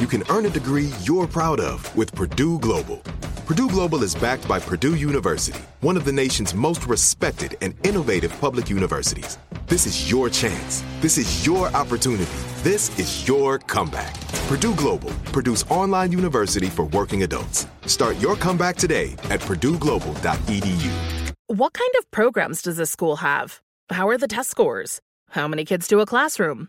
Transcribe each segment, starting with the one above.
You can earn a degree you're proud of with Purdue Global. Purdue Global is backed by Purdue University, one of the nation's most respected and innovative public universities. This is your chance. This is your opportunity. This is your comeback. Purdue Global, Purdue's online university for working adults. Start your comeback today at purdueglobal.edu. What kind of programs does this school have? How are the test scores? How many kids do a classroom?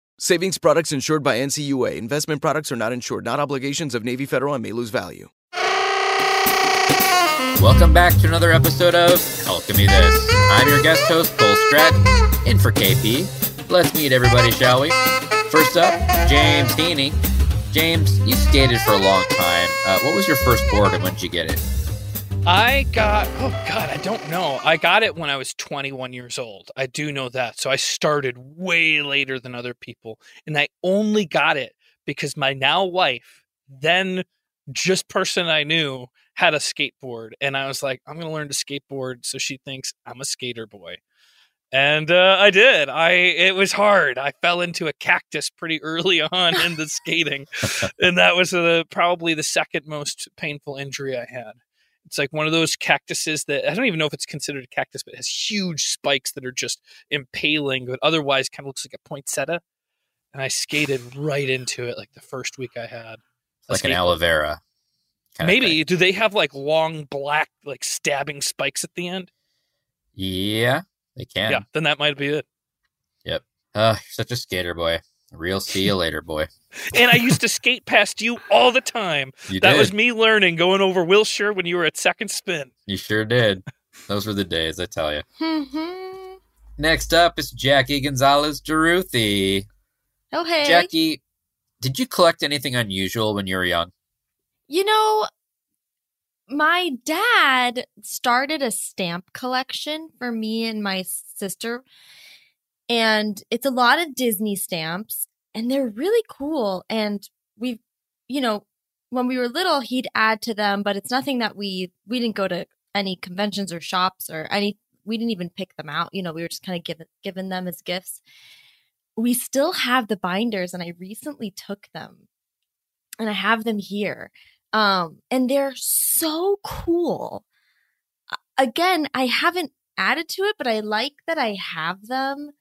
Savings products insured by NCUA. Investment products are not insured, not obligations of Navy Federal and may lose value. Welcome back to another episode of Alchemy This. I'm your guest host, Cole Stratton, in for KP. Let's meet everybody, shall we? First up, James Heaney. James, you skated for a long time. Uh, what was your first board and when did you get it? I got, oh God, I don't know. I got it when I was 21 years old. I do know that. So I started way later than other people. And I only got it because my now wife, then just person I knew, had a skateboard. And I was like, I'm going to learn to skateboard so she thinks I'm a skater boy. And uh, I did. I it was hard. I fell into a cactus pretty early on in the skating, and that was uh, probably the second most painful injury I had. It's like one of those cactuses that I don't even know if it's considered a cactus, but it has huge spikes that are just impaling, but otherwise kind of looks like a poinsettia. And I skated right into it like the first week I had. Like an aloe vera. Maybe. Do they have like long black, like stabbing spikes at the end? Yeah, they can. Yeah, then that might be it. Yep. Uh, you're such a skater boy. Real see you later, boy. and I used to skate past you all the time. You that did. was me learning going over Wilshire when you were at second spin. You sure did. Those were the days, I tell you. Mm-hmm. Next up is Jackie Gonzalez Jeruthi. Oh, hey. Jackie, did you collect anything unusual when you were young? You know, my dad started a stamp collection for me and my sister. And it's a lot of Disney stamps, and they're really cool. And we've, you know, when we were little, he'd add to them, but it's nothing that we we didn't go to any conventions or shops or any we didn't even pick them out. You know, we were just kind of given given them as gifts. We still have the binders, and I recently took them, and I have them here. Um, and they're so cool. Again, I haven't added to it, but I like that I have them.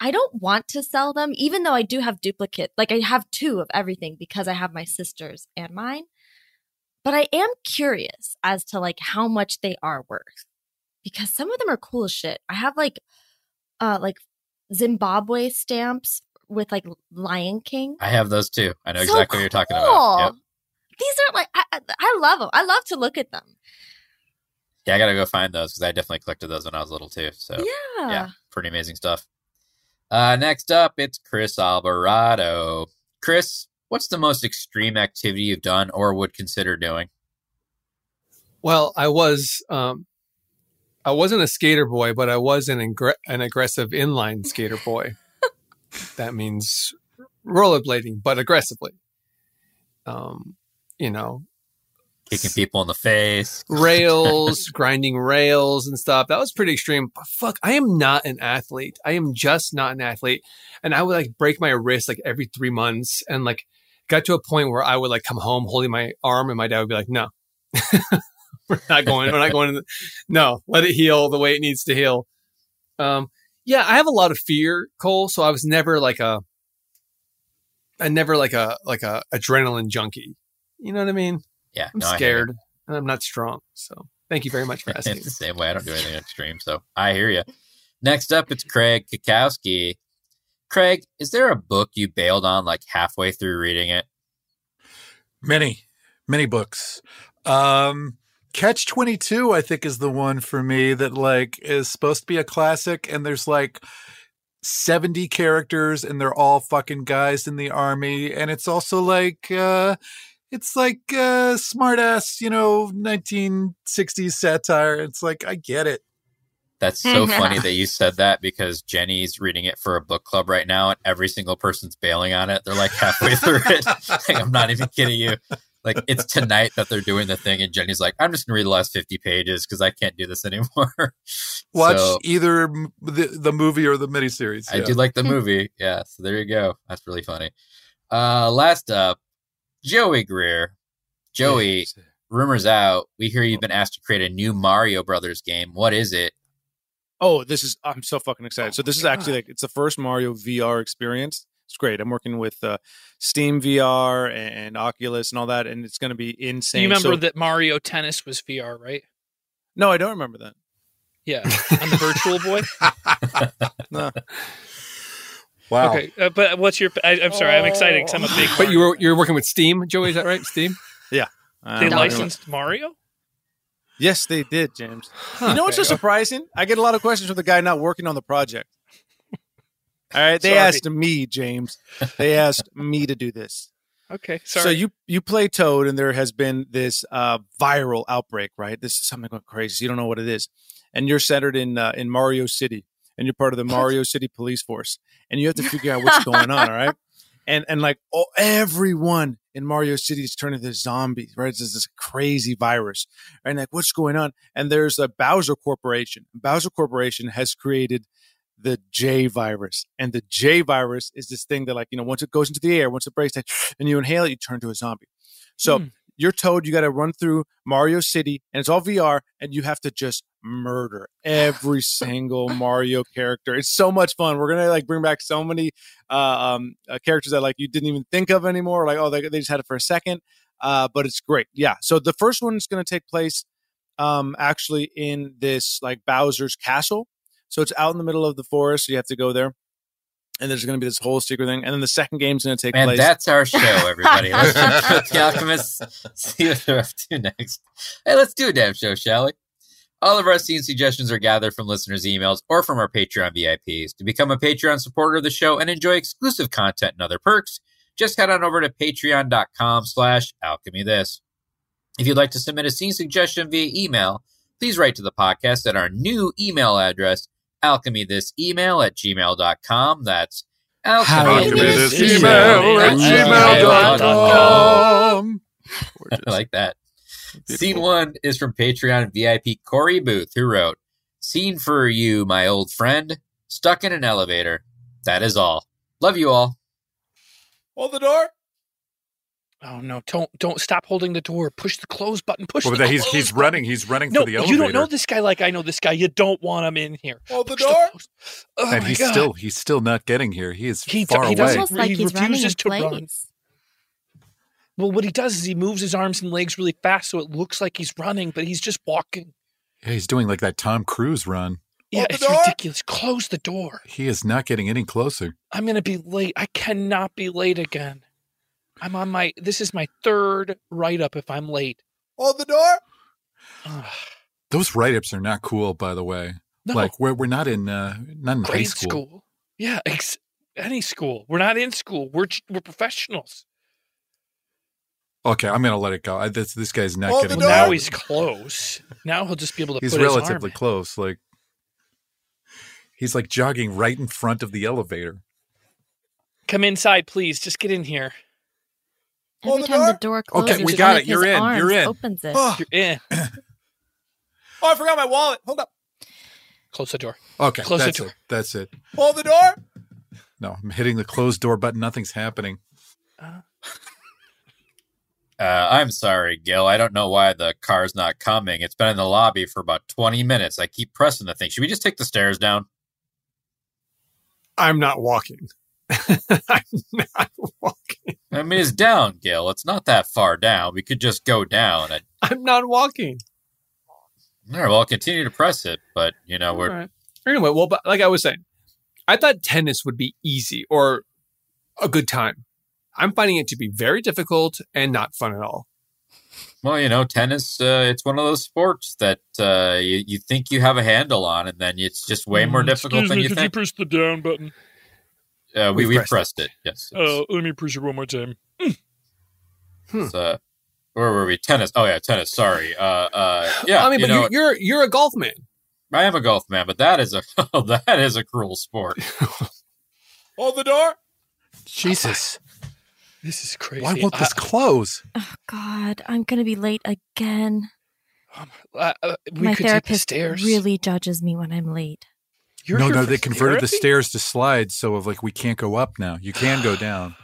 I don't want to sell them, even though I do have duplicate. Like I have two of everything because I have my sister's and mine. But I am curious as to like how much they are worth because some of them are cool as shit. I have like, uh, like Zimbabwe stamps with like Lion King. I have those too. I know So exactly what you're talking about. Yep. These are like I, I- I love them. I love to look at them. Yeah, I gotta go find those because I definitely collected those when I was little too. So Yeah. yeah, pretty amazing stuff. Uh, next up, it's Chris Alvarado. Chris, what's the most extreme activity you've done or would consider doing? Well, I was um I wasn't a skater boy, but I was an ingre- an aggressive inline skater boy. that means rollerblading, but aggressively. Um, you know, Kicking people in the face. rails, grinding rails and stuff. That was pretty extreme. But fuck, I am not an athlete. I am just not an athlete. And I would like break my wrist like every three months and like got to a point where I would like come home holding my arm and my dad would be like, no, we're not going, we're not going. The, no, let it heal the way it needs to heal. Um, yeah, I have a lot of fear, Cole. So I was never like a, I never like a, like a adrenaline junkie. You know what I mean? Yeah, I'm no, I hear you. scared and I'm not strong. So thank you very much for asking. it's the same way. I don't do anything extreme, so I hear you. Next up, it's Craig Cackowski. Craig, is there a book you bailed on like halfway through reading it? Many, many books. Um, Catch 22, I think, is the one for me that like is supposed to be a classic, and there's like 70 characters, and they're all fucking guys in the army, and it's also like uh it's like uh smart ass, you know, 1960s satire. It's like I get it. That's so funny that you said that because Jenny's reading it for a book club right now, and every single person's bailing on it. They're like halfway through it. Like, I'm not even kidding you. Like it's tonight that they're doing the thing, and Jenny's like, "I'm just gonna read the last 50 pages because I can't do this anymore." Watch So- either the the movie or the miniseries. I yeah. do like the movie. Yeah, so there you go. That's really funny. Uh last up, Joey Greer. Joey, rumors out. We hear you've been asked to create a new Mario Brothers game. What is it? Oh, this is I'm so fucking excited. So this is actually like it's the first Mario VR experience. It's great. I'm working with uh, Steam VR and, and Oculus and all that, and it's going to be Do insane. you remember So- that Mario Tennis was VR, right? No, I don't remember that. Yeah, on the Virtual Boy. No. Wow. Okay, uh, but what's your? I, I'm sorry, I'm excited because I'm a big. But you were you're working with Steam, Joey. Is that right? Steam. Yeah. They Um, licensed Mario. Yes, they did, James. You know what's so surprising? I get a lot of questions from the guy not working on the project. All right, they Sorry. asked me, James. They asked me to do this. Okay, sorry. So you you play Toad, and there has been this uh, viral outbreak, right? This is something going crazy. You don't know what it is, and you're centered in uh, in Mario City, and you're part of the Mario City Police Force, and you have to figure out what's going on. All right, and and like oh, everyone in Mario City is turning into zombies, right? It's this crazy virus, right? And like what's going on? And there's a Bowser Corporation. Bowser Corporation has created the J virus. And the J virus is this thing that, like, you know, once it goes into the air, once it breaks, and you inhale it, you turn into a zombie. So Hmm. You're told you got to run through Mario City, and it's all VR, and you have to just murder every single Mario character. It's so much fun. We're gonna like bring back so many uh, um, uh, characters that like you didn't even think of anymore. Like, oh, they, they just had it for a second, uh, but it's great. Yeah. So the first one is gonna take place um, actually in this like Bowser's castle. So it's out in the middle of the forest. So you have to go there. And there's going to be this whole secret thing. And then the second game's going to take Man, place. that's our show, everybody. Let's the Alchemists, see what they're up to next. Hey, let's do a damn show, shall we? All of our scene suggestions are gathered from listeners' emails or from our Patreon VIPs. To become a Patreon supporter of the show and enjoy exclusive content and other perks, just head on over to patreon.com slash alchemy this. If you'd like to submit a scene suggestion via email, please write to the podcast at our new email address, alchemythisemail at gmail.com. That's Alchemythisemail at gmail.com. gmail.com. I like that. Scene one is from Patreon VIP Corey Booth, who wrote, Scene for you, my old friend. Stuck in an elevator. That is all. Love you all. Hold the door. Oh no! Don't don't stop holding the door. Push the close button. Push. Well, the he's close he's button. running. He's running No, for the elevator. you don't know this guy like I know this guy. You don't want him in here. Hold the Push door. close- Oh and he's God. still he's still not getting here. He is He, far he away. Almost like he he's running in refuses to run. Well, what he does is he moves his arms and legs really fast, so it looks like he's running, but he's just walking. Yeah, he's doing like that Tom Cruise run. Yeah, it's door. ridiculous. Close the door. He is not getting any closer. I'm gonna be late. I cannot be late again. I'm on my. This is my third write up. If I'm late, Hold the door. Those write-ups are not cool, by the way. no, Like we're we're not in uh not in high school. school. Yeah, ex- any school. We're not in school. We're we're professionals. Okay, I'm gonna let it go. I, this this guy's not Hold getting. door. Now he's close. Now he'll just be able to he's put his arm relatively in. close. Like he's like jogging right in front of the elevator. Come inside, please. Just get in here. Hold Every the time the door. door closes, Okay, we got it. You're in. You're in. Opens it. Oh, You're in. oh, I forgot my wallet. Hold up. Close the door. Okay, Close the door. it. That's it. Hold the door. No, I'm hitting the closed door button. Nothing's happening. Uh, I'm sorry, Gil. I don't know why the car's not coming. It's been in the lobby for about 20 minutes. I keep pressing the thing. Should we just take the stairs down? I'm not walking. I'm not walking. I mean, it's down, Gil. It's not that far down. We could just go down. And, I'm not walking. all right, well, I'll continue to press it, but, you know, we're. All right. Anyway, well, but like I was saying, I thought tennis would be easy or a good time. I'm finding it to be very difficult and not fun at all. Well, you know, tennis, uh, it's one of those sports that uh, you, you think you have a handle on, and then it's just way more difficult than you think. you push the down button? Uh, we, We've we pressed pressed it, yes. Oh, let me push it one more time. It's, uh, where were we? Tennis. Oh, yeah, tennis. Sorry. Uh, uh, yeah, I mean, you but know, you're, you're you're a golf man. I am a golf man, but that is a that is a cruel sport. Hold the door. Jesus, This is crazy. why won't this I- close? Oh God, I'm gonna be late again. uh, uh, we My could take the therapist stairs. really judges me when I'm late. You're no, no, they converted the stairs to slides, so of like we can't go up now. You can go down.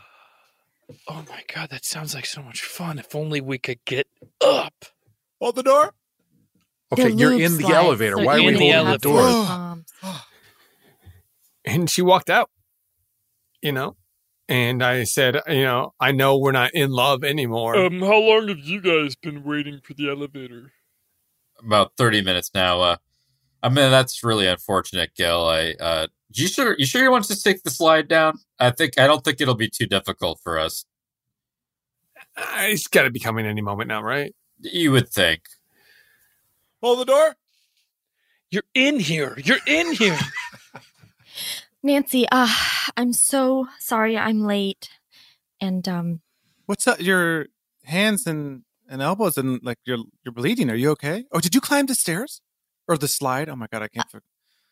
Oh my god, that sounds like so much fun. If only we could get up. Hold the door. Okay, They're you're lube in the elevator. They're Why are we in the holding the door? Um, And she walked out, you know? And I said, you know, I know we're not in love anymore. Um, how long have you guys been waiting for the elevator? About thirty minutes now. Uh, I mean, that's really unfortunate, Gil. I uh, you sure you sure you want to take the slide down? I think I don't think it'll be too difficult for us. Uh, it's got to be coming any moment now, right? You would think. Hold the door. You're in here. You're in here. Nancy, uh, I'm so sorry I'm late. And um What's up? Your hands and, and elbows and like you're you're bleeding. Are you okay? Oh, did you climb the stairs or the slide? Oh my god, I can't. For-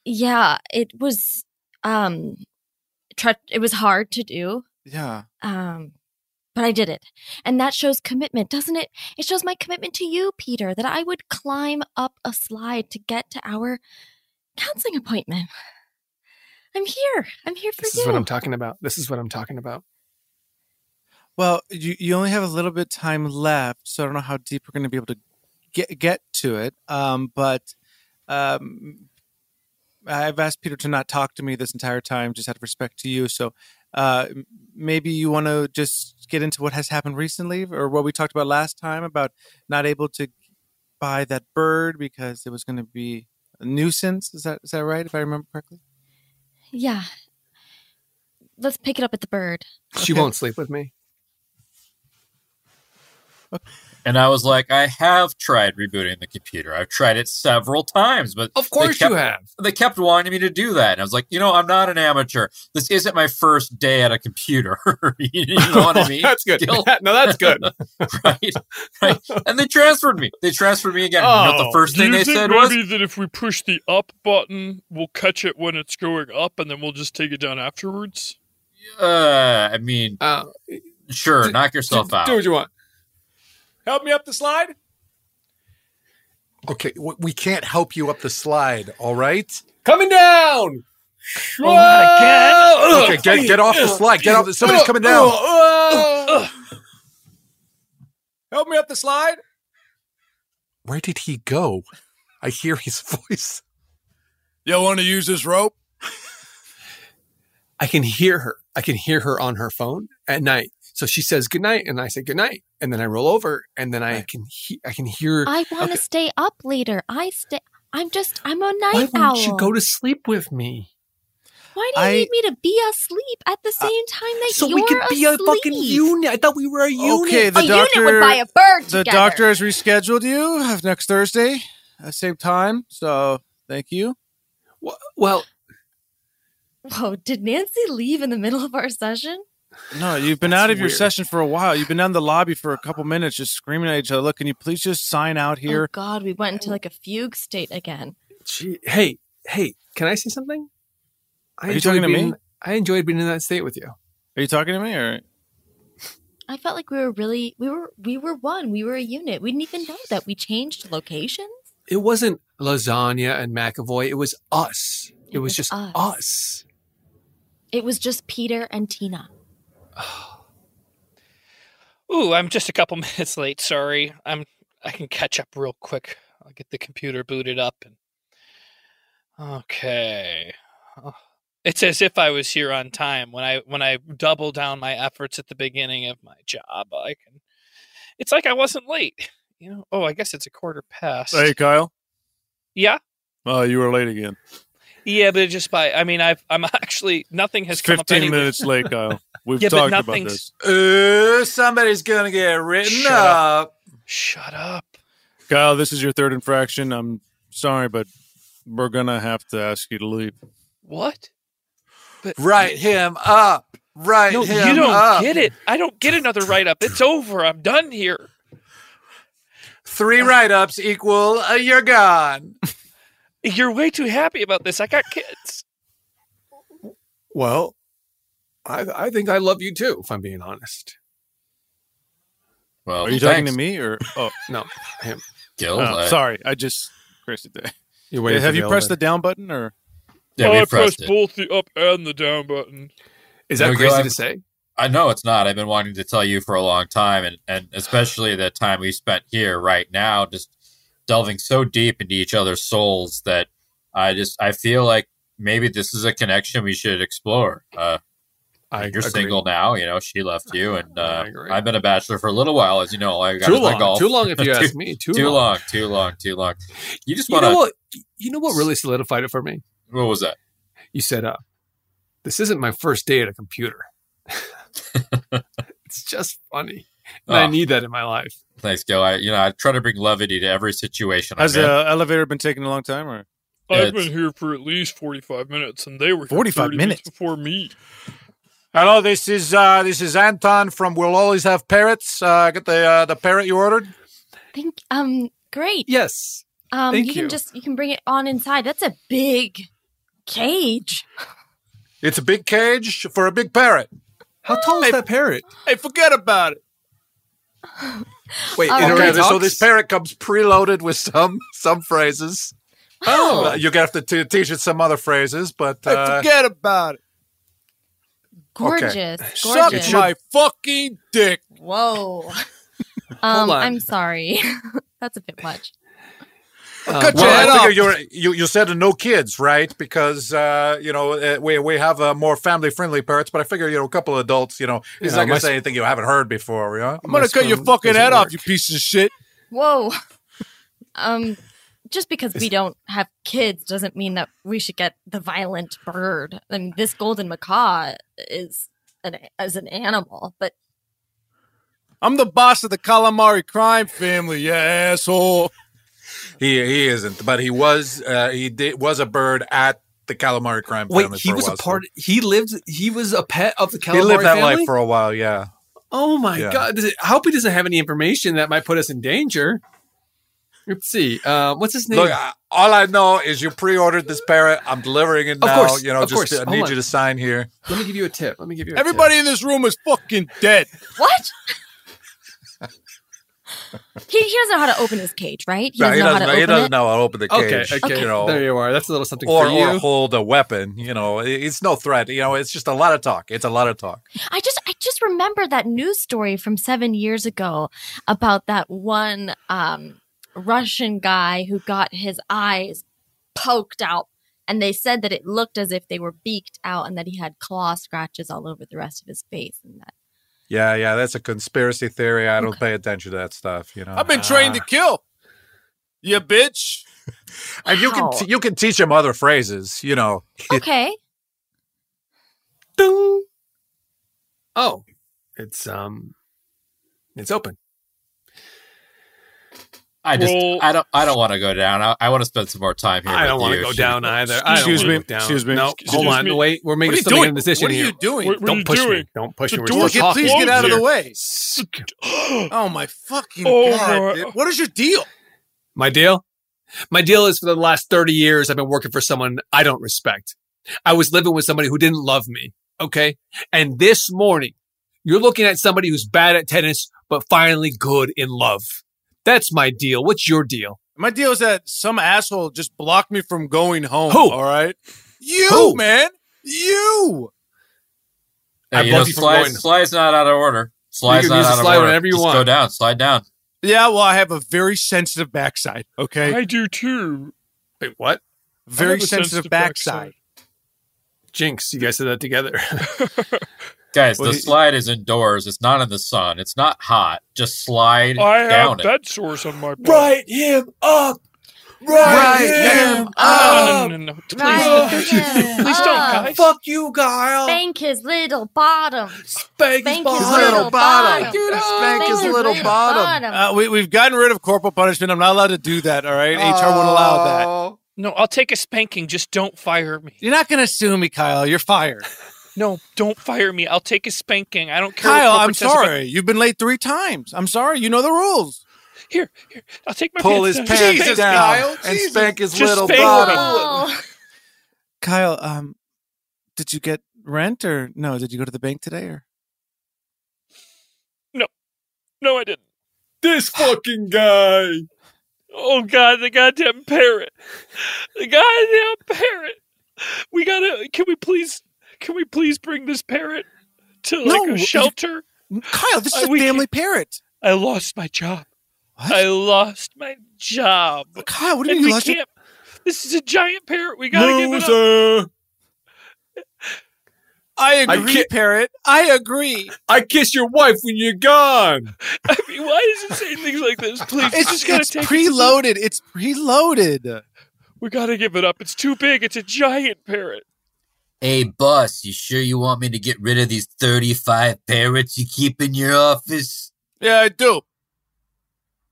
yeah, it was um try- it was hard to do. yeah. Um but I did it. And that shows commitment, doesn't it? It shows my commitment to you, Peter, that I would climb up a slide to get to our counseling appointment. I'm here. I'm here for This you. is what I'm talking about. This is what I'm talking about. Well, you you only have a little bit time left, so I don't know how deep we're going to be able to get get to it. Um, but um, I've asked Peter to not talk to me this entire time, just out of respect to you. So uh, maybe you want to just get into what has happened recently, or what we talked about last time about not able to buy that bird because it was going to be a nuisance. Is that is that right? If I remember correctly. yeah. Let's pick it up at the bird. She Okay. won't sleep with me. And I was like, I have tried rebooting the computer. I've tried it several times, but Of course kept- you have. They kept wanting me to do that, and I was like, you know, I'm not an amateur. This isn't my first day at a computer. you know what I mean? that's good. No, that's good. right, right. And they transferred me. They transferred me again. you know the Oh, first thing they said was, that if we push the up button, we'll catch it when it's going up, and then we'll just take it down afterwards? uh, I mean, Uh, sure, d- knock yourself do, out. do what you want. Help me up the slide. Okay, we can't help you up the slide. All right. Coming down. Oh my god! Okay, get get off the slide. Get off. The, somebody's coming down. Help me up the slide. Where did he go? I hear his voice. You want to use this rope? I can hear her. I can hear her on her phone at night. So she says good night, and I say good night, and then I roll over, and then I can he- I can hear. I want to Okay. stay up later. I stay. I'm just. I'm a Why night won't owl. you go to sleep with me? Why do you I- need me to be asleep at the same time that So you're asleep? So we could be asleep? a fucking unit. I thought we were a unit. Okay, the a unit doctor. would buy a bird the together. doctor has rescheduled you uh, next Thursday at same time. So thank you. Wh- Well, Whoa! Did Nancy leave in the middle of our session? No, you've been out of your session for a while. You've been down the lobby for a couple minutes, just screaming at each other. Look, can you please just sign out Oh here? God, we went into like a fugue state again. gee, hey, hey, can I say something? I Are you enjoyed talking to me? being- I enjoyed being in that state with you. Are you talking to me or? I felt like we were really we were we were one. We were a unit. We didn't even know that we changed locations. It wasn't lasagna and McAvoy. It was us. It, It was, was just us. us. It was just Peter and Tina. Ooh, I'm just a couple minutes late. Sorry. I'm I can catch up real quick. I'll get the computer booted up and Okay. It's as if I was here on time. When I when I double down my efforts at the beginning of my job, I can It's like I wasn't late. You know? Oh, I guess it's a quarter past. Hey, Kyle. Yeah. Oh, you were late again. Yeah, but just by I mean I've I'm actually nothing has It's come up 15 minutes late, Kyle. We've Yeah, talked about this. Uh, somebody's gonna get written Shut up. up. Shut up. Kyle, this is your third infraction. I'm sorry, but we're going to have to ask you to leave. What? But, Write him up. Write No, him you don't up. get it. I don't get another write up. It's over. I'm done here. Three write-ups equal uh, you're gone. You're way too happy about this. I got kids. Well, I I think I love you too, if I'm being honest. Well, Are you talking to me or? Oh, No, him. Gil. oh, I- sorry. I just pressed it. You're waiting Have you the pressed the down button or? Yeah, we I pressed pressed both the up and the down button. Is that No, Gil, crazy I've- to say? I know it's not. I've been wanting to tell you for a long time, and, and especially the time we spent here right now, just delving so deep into each other's souls that I just I feel like maybe this is a connection we should explore. Uh, I you're agree. single now, you know. She left you, and uh. I've been a bachelor for a little while, as you know. I got Too long. golf. Too long if you Too- ask me. Too, Too long. long, too long, too long. You just want to. You know what really solidified it for me? What was that? You said, uh, this isn't my first day at a computer. it's just funny. And I Oh. need that in my life. Thanks, Gil. I you know I try to bring levity to every situation. Has I'm in. the elevator been taking a long time or? I've It's- been here for at least 45 minutes, and they were here 45 30 minutes? before me. Hello, this is uh, this is Anton from We'll Always Have Parrots. Uh, get the uh, the parrot you ordered. Think um great. Yes. Um thank you can just you can bring it on inside. That's a big cage. It's a big cage for a big parrot. How tall is that parrot? Hey, forget about it. Wait, Oh, okay, Okay, so this parrot comes preloaded with some some phrases. Wow. Uh, you have to t- teach it some other phrases, but Hey, uh, forget about it. gorgeous. Suck Gorgeous. my fucking dick. Whoa. um on. I'm sorry. That's a bit much. Uh, Cut well, your head I figure you're, you you said no kids, right? Because uh, you know uh, we we have uh, more family friendly parrots, but I figure you know a couple of adults, you know, he's Yeah, not my gonna s- say anything you haven't heard before, you know. I'm gonna My cut your fucking doesn't head off, you piece of shit. Whoa. Um just because we don't have kids doesn't mean that we should get the violent bird. I mean, this golden macaw is an as an animal, but I'm the boss of the calamari crime family, you asshole. He he isn't, but he was uh, he did was a bird at the calamari crime Wait, family. he for was a while, so- part. He lived. He was a pet of the calamari He lived that family? life for a while, yeah. Oh my Yeah. god! Does it, I hope he doesn't have any information that might put us in danger. Let's see. Uh, what's his name? Look, I, all I know is you pre-ordered this parrot. I'm delivering it now. Of now. course, you know, of just course. I Hold need on. you to sign here. Let me give you a tip. Let me give you a Everybody in this room is fucking dead. what? He, he doesn't know how to open his cage, right? He No, doesn't he know how doesn't, to know, he open doesn't it. know how to open the cage. okay. You know, There you are. That's a little something or, for you. or hold a weapon. You know, it's no threat. You know, it's just a lot of talk. It's a lot of talk. I just I just remember that news story from seven years ago about that one um, Russian guy who got his eyes poked out, and they said that it looked as if they were beaked out, and that he had claw scratches all over the rest of his face, and that Yeah, yeah, that's a conspiracy theory. I don't pay attention to that stuff. You know, I've been trained to kill. You bitch. and you can t- you can teach him other phrases. You know, okay. Ding. Oh, it's um, it's open. I just Roll- I don't I don't want to go down. I, I want to spend some more time here. I don't want want to go down either. Excuse me. down. Excuse me. No, Excuse hold on. me. Wait, we're making What are you still making doing? a decision What are you doing? What- what don't you push me. Don't push The me. We're door- still Get, please get out of the way. Oh my fucking Oh, god! my- dude. What is your deal? My deal? My deal is for the last 30 years, I've been working for someone I don't respect. I was living with somebody who didn't love me. Okay. And this morning, you're looking at somebody who's bad at tennis, but finally good in love. That's my deal. What's your deal? My deal is that some asshole just blocked me from going home. Who? All right, you Who? man, you. I Hey, you know, blocked you from Sly's, going- Sly's not out of order. Sly's not out of slide order. whenever you Just go down. Slide down. Yeah, well, I have a very sensitive backside. Okay, I do too. Wait, what? very I have a sensitive, backside. Jinx, you guys said that together. Guys, Well, the he- slide is indoors. It's not in the sun. It's not hot. Just slide I have down it. bed sores on my butt. Write him up. Right, him up. no, no, no, no. Please, Right please, please don't, guys. Fuck you, Kyle. Spank his little bottom. Spank Spank his his little bottom. Spank Spank his little bottom. Uh, we, we've gotten rid of corporal punishment. I'm not allowed to do that. All right, HR won't allow that. No, I'll take a spanking. Just don't fire me. You're not going to sue me, Kyle. You're fired. No, don't fire me. I'll take a spanking. I don't care. Kyle, I'm corporate says about- sorry. You've been late three times. I'm sorry. You know the rules. Here, here. I'll take my pull pants his down. pants Jesus, down Kyle, and Jesus. spank his Just little spank bottom. Oh. Kyle, um, did you get rent or no? Did you go to the bank today or? No, no, I didn't. This fucking guy. Oh God, the goddamn parrot! The goddamn parrot! We gotta. Can we please? Can we please bring this parrot to like No, a shelter? Kyle, this is a we family parrot. I lost my job. What? I lost my job. Kyle, what do you And mean? you lost your- This is a giant parrot. We gotta give it up. Loser. I I agree, can't- parrot. I agree. I kiss your wife when you're gone. I mean, why is it saying things like this? Please, It's, just gotta it's take it. preloaded. It's preloaded. We gotta give it up. It's too big. It's a giant parrot. Hey, boss, you sure you want me to get rid of these 35 parrots you keep in your office? Yeah, I do.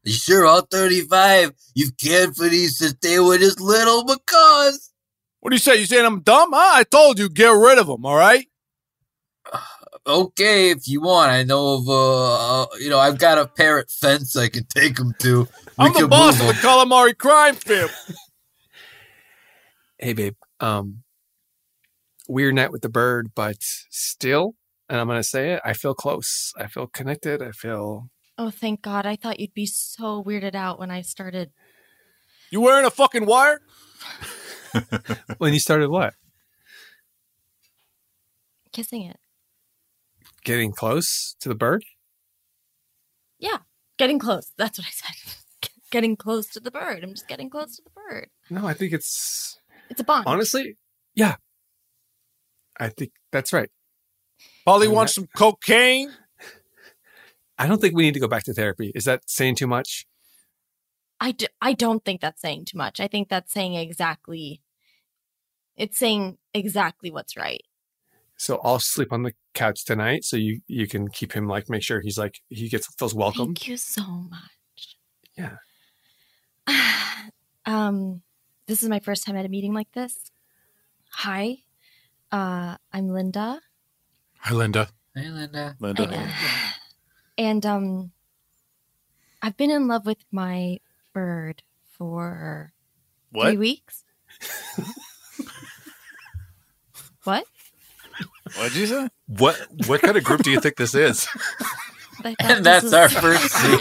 You sure all 35? You've cared for these since they were just little macaws. What do you say? You saying I'm dumb? Huh? I told you, get rid of them. All right. Okay, if you want. I know of, uh, uh, you know, I've got a parrot fence I can take them to. We I'm the boss of move the 'em. calamari crime film. Hey, babe. Um, weird night with the bird, but still, and I'm gonna say it. I feel close. I feel connected. I feel. Oh, thank God. I thought you'd be so weirded out when I started. You wearing a fucking wire? When you started what? Kissing it. Getting close to the bird. Yeah. Getting close. That's what I said. getting close to the bird. I'm just getting close to the bird. No, I think it's It's a bond. honestly, yeah. I think that's right. Polly And wants that- some cocaine. I don't think we need to go back to therapy. Is that saying too much? I, d- I don't think that's saying too much. I think that's saying exactly. It's saying exactly what's right. So I'll sleep on the couch tonight, so you you can keep him like make sure he's like he gets feels welcome. Thank you so much. Yeah. um, this is my first time at a meeting like this. Hi, uh, I'm Linda. Hi, Linda. Hey, Linda. Linda. And um I've been in love with my bird for What? three weeks. what? What'd you say? What what kind of group do you think this is? And this that's our first scene.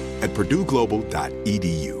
at purdueglobal.edu.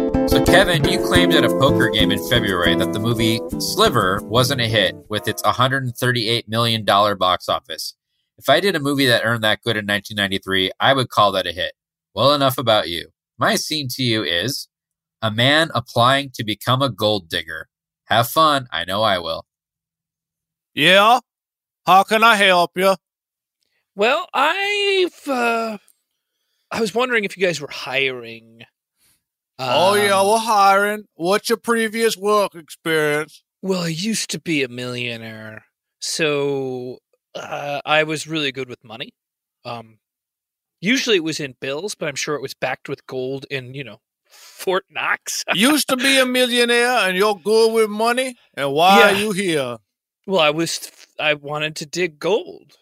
So, Kevin, you claimed at a poker game in February that the movie Sliver wasn't a hit with its $138 million box office. If I did a movie that earned that good in 1993, I would call that a hit. Well, enough about you. My scene to you is a man applying to become a gold digger. Have fun. I know I will. Yeah? How can I help you? Well, I've uh, I was wondering if you guys were hiring. Oh, yeah, Um, we're hiring. What's your previous work experience? Well, I used to be a millionaire, so uh, I was really good with money. Um, usually it was in bills, but I'm sure it was backed with gold in you know Fort Knox. Used to be a millionaire and you're good with money? And why Yeah. are you here? well, I was I wanted to dig gold.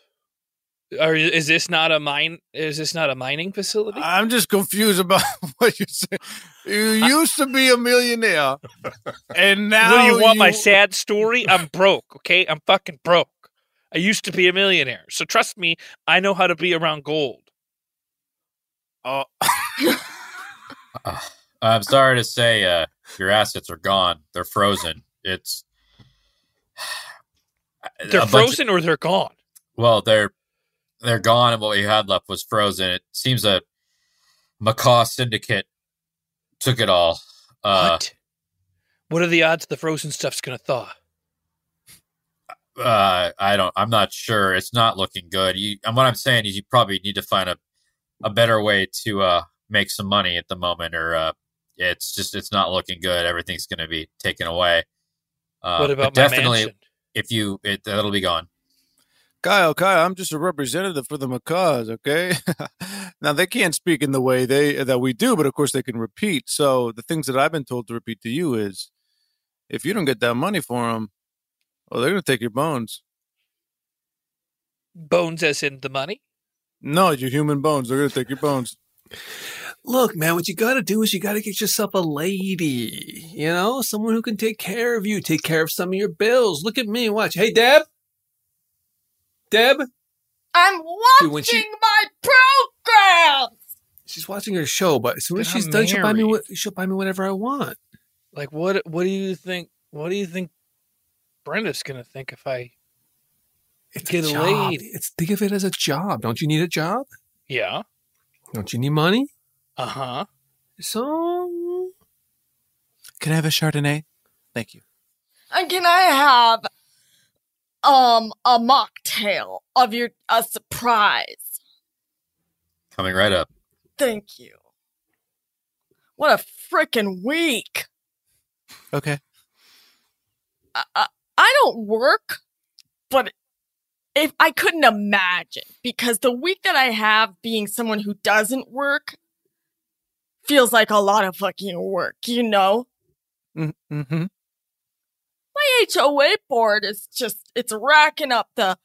Or is this not a mine? Is this not a mining facility? I'm just confused about what you said. You used to be a millionaire, and now Will you want my sad story? I'm broke, okay? I'm fucking broke. I used to be a millionaire. So trust me, I know how to be around gold. Oh, Uh, I'm sorry to say, uh, your assets are gone. They're frozen. It's They're a bunch- frozen or they're gone. well, they're they're gone, and what we had left was frozen. It seems a macaw syndicate took it all. Uh, what? What are the odds the frozen stuff's gonna thaw? uh, I don't. I'm not sure. It's not looking good. You, and what I'm saying is, you probably need to find a a better way to uh, make some money at the moment, or uh, it's just it's not looking good. Everything's going to be taken away. Uh, What about definitely? mansion? If you, it, that'll be gone. Kyle, Kyle, I'm just a representative for the macaws, okay? now they can't speak in the way they that we do, but of course they can repeat. So the things that I've been told to repeat to you is, if you don't get that money for them, well, they're gonna take your bones. Bones as in the money? No, your human bones. They're gonna take your bones. Look, man, what you got to do is you got to get yourself a lady, you know, someone who can take care of you, take care of some of your bills. Look at me, watch. Hey, Deb. Deb, I'm Dude, when she- watching my program. she's watching her show, but as soon as But she's I'm done, she'll buy me what she'll buy me whatever I want. Like what? What do you think? What do you think? Brenda's gonna think if I It's get a a job. lady? It's think of it as a job. Don't you need a job? Yeah. Don't you need money? Uh huh. So Can I have a Chardonnay? Thank you. And can I have um a mocktail of your a surprise? Coming right up. Thank you. What a freaking week. Okay. I, I, I don't work, but if I couldn't imagine because the week that I have being someone who doesn't work feels like a lot of fucking work, you know? Mm-hmm. My HOA board is just it's racking up the